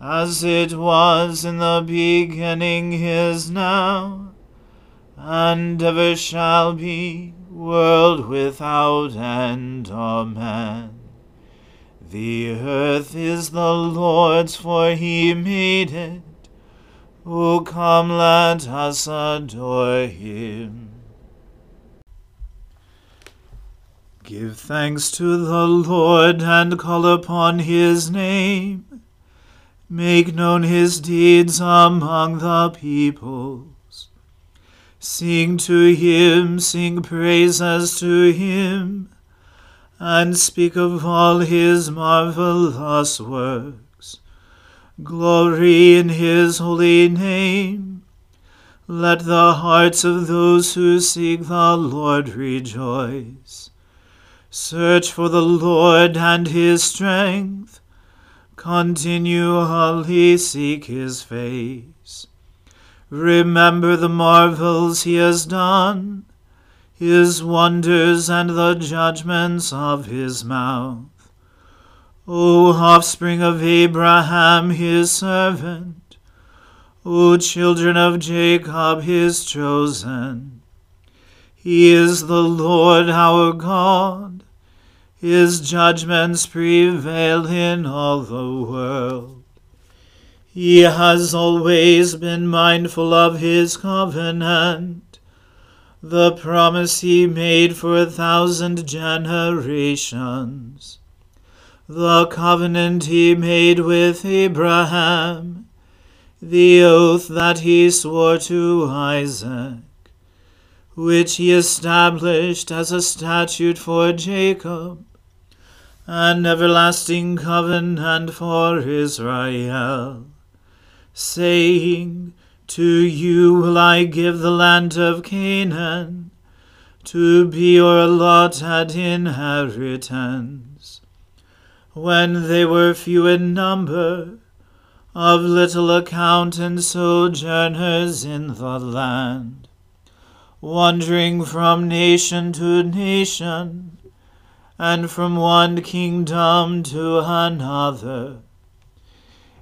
as it was in the beginning is now, and ever shall be, world without end. Amen. The earth is the Lord's, for he made it. O come, let us adore him. Give thanks to the Lord and call upon his name. Make known his deeds among the peoples. Sing to him, sing praises to him, and speak of all his marvelous works. Glory in his holy name. Let the hearts of those who seek the Lord rejoice. Search for the Lord and his strength continually seek his face. Remember the marvels he has done, his wonders and the judgments of his mouth. O offspring of Abraham, his servant, O children of Jacob, his chosen. He is the Lord our God his judgments prevail in all the world. He has always been mindful of his covenant, the promise he made for a thousand generations, the covenant he made with Abraham, the oath that he swore to Isaac, which he established as a statute for Jacob an everlasting covenant for Israel, saying, To you will I give the land of Canaan, to be your allotted inheritance. When they were few in number, of little account and sojourners in the land, wandering from nation to nation, and from one kingdom to another.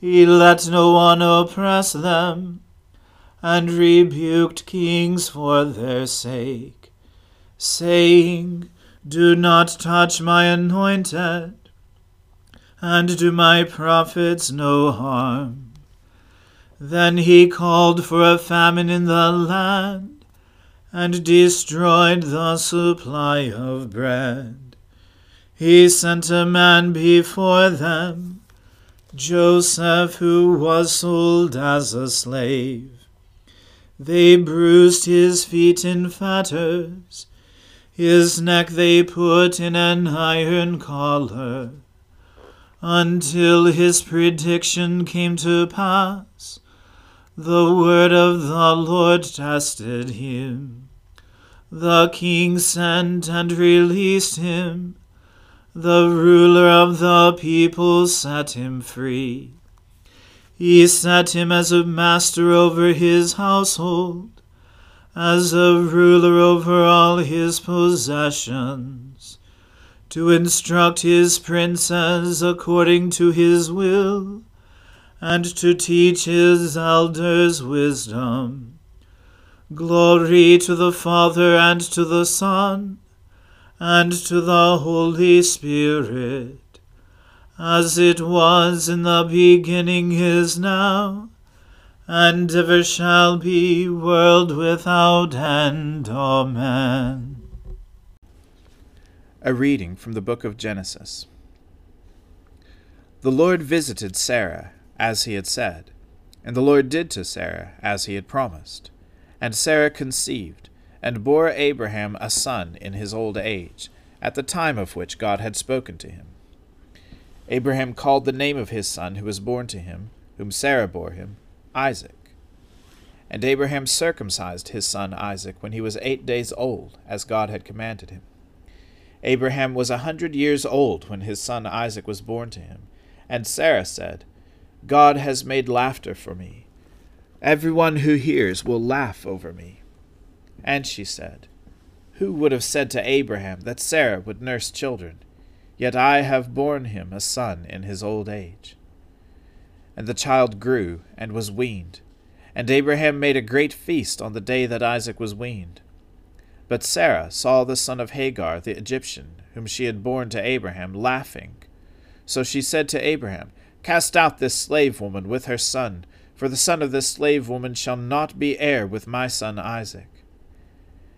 He let no one oppress them, and rebuked kings for their sake, saying, Do not touch my anointed, and do my prophets no harm. Then he called for a famine in the land, and destroyed the supply of bread. He sent a man before them, Joseph, who was sold as a slave. They bruised his feet in fetters, his neck they put in an iron collar, until his prediction came to pass. The word of the Lord tested him. The king sent and released him. The ruler of the people set him free. He set him as a master over his household, as a ruler over all his possessions, to instruct his princes according to his will, and to teach his elders wisdom. Glory to the Father and to the Son and to the Holy Spirit as it was in the beginning is now, and ever shall be, world without end. Amen. A reading from the book of Genesis. The Lord visited Sarah, as he had said, and the Lord did to Sarah as he had promised. And Sarah conceived, and bore Abraham a son in his old age, at the time of which God had spoken to him. Abraham called the name of his son who was born to him, whom Sarah bore him, Isaac. And Abraham circumcised his son Isaac when he was eight days old, as God had commanded him. Abraham was a hundred years old when his son Isaac was born to him, and Sarah said, God has made laughter for me. Everyone who hears will laugh over me. And she said, Who would have said to Abraham that Sarah would nurse children? Yet I have borne him a son in his old age. And the child grew and was weaned, and Abraham made a great feast on the day that Isaac was weaned. But Sarah saw the son of Hagar the Egyptian, whom she had borne to Abraham, laughing. So she said to Abraham, Cast out this slave woman with her son, for the son of this slave woman shall not be heir with my son Isaac.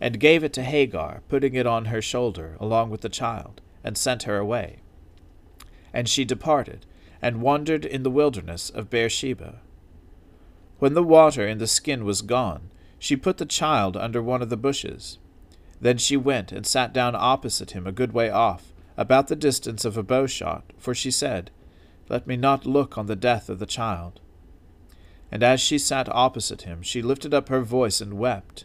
and gave it to Hagar, putting it on her shoulder along with the child, and sent her away. And she departed, and wandered in the wilderness of Beersheba. When the water in the skin was gone, she put the child under one of the bushes. Then she went and sat down opposite him a good way off, about the distance of a bow shot, for she said, Let me not look on the death of the child. And as she sat opposite him, she lifted up her voice and wept.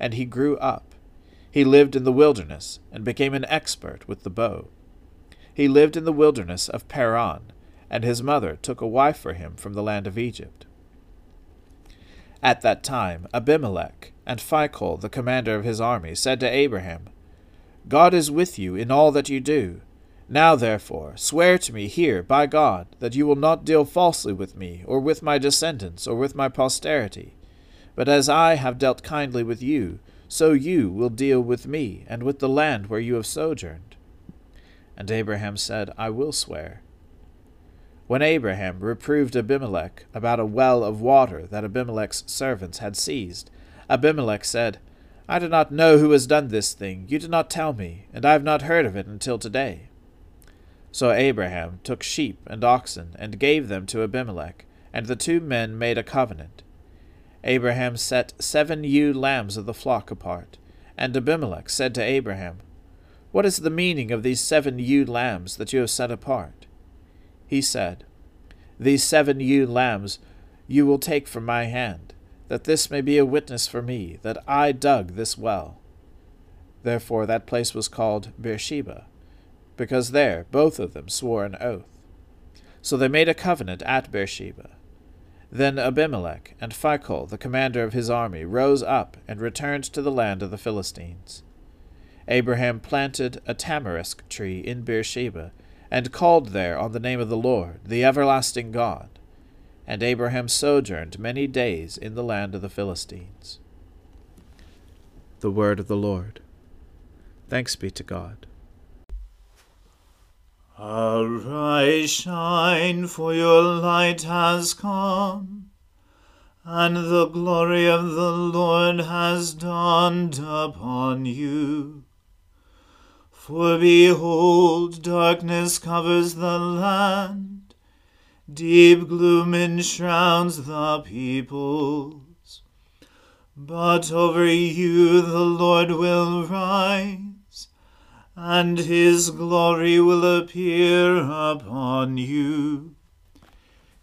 and he grew up he lived in the wilderness and became an expert with the bow. He lived in the wilderness of Paran, and his mother took a wife for him from the land of Egypt. At that time, Abimelech and Phicol, the commander of his army, said to Abraham, God is with you in all that you do. Now, therefore, swear to me here by God that you will not deal falsely with me, or with my descendants, or with my posterity. But as I have dealt kindly with you, so you will deal with me and with the land where you have sojourned. And Abraham said, I will swear. When Abraham reproved Abimelech about a well of water that Abimelech's servants had seized, Abimelech said, I do not know who has done this thing. You did not tell me, and I have not heard of it until today. So Abraham took sheep and oxen, and gave them to Abimelech, and the two men made a covenant. Abraham set seven ewe lambs of the flock apart, and Abimelech said to Abraham, What is the meaning of these seven ewe lambs that you have set apart? He said, These seven ewe lambs you will take from my hand that this may be a witness for me that I dug this well. Therefore that place was called Beersheba, because there both of them swore an oath. So they made a covenant at Beersheba. Then Abimelech and Phicol, the commander of his army, rose up and returned to the land of the Philistines. Abraham planted a tamarisk tree in Beersheba, and called there on the name of the Lord, the everlasting God. And Abraham sojourned many days in the land of the Philistines. The Word of the Lord. Thanks be to God. Arise, shine, for your light has come, and the glory of the Lord has dawned upon you. For behold, darkness covers the land Deep gloom enshrouds the peoples. But over you the Lord will rise, and his glory will appear upon you.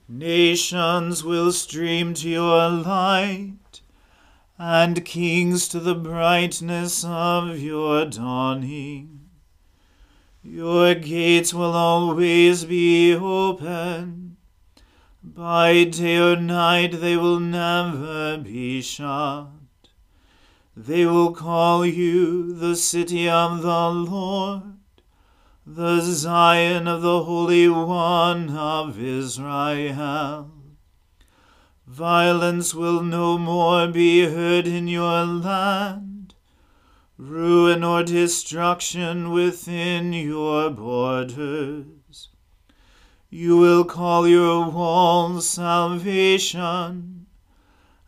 Nations will stream to your light, and kings to the brightness of your dawning. Your gates will always be open by day or night they will never be shut. They will call you the city of the Lord, the Zion of the Holy One of Israel. Violence will no more be heard in your land, ruin or destruction within your borders. You will call your walls salvation,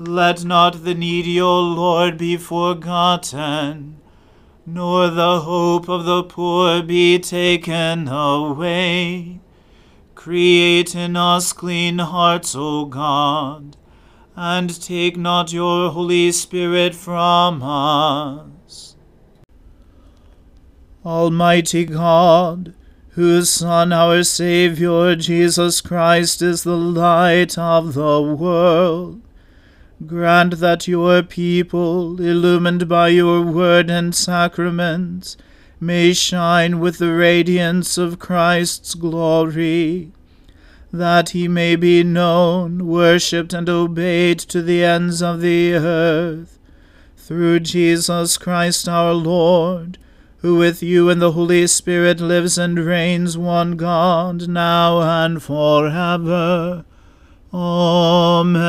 Let not the needy, O Lord, be forgotten, nor the hope of the poor be taken away. Create in us clean hearts, O God, and take not your Holy Spirit from us. Almighty God, whose Son, our Saviour, Jesus Christ, is the light of the world, grant that your people, illumined by your word and sacraments, may shine with the radiance of Christ's glory, that he may be known, worshipped, and obeyed to the ends of the earth. Through Jesus Christ our Lord, who with you and the Holy Spirit lives and reigns one God, now and forever. Amen.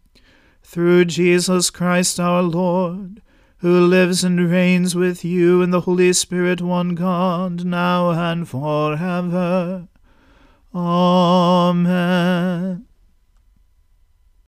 through Jesus Christ our Lord, who lives and reigns with you in the Holy Spirit, one God, now and forever. Amen.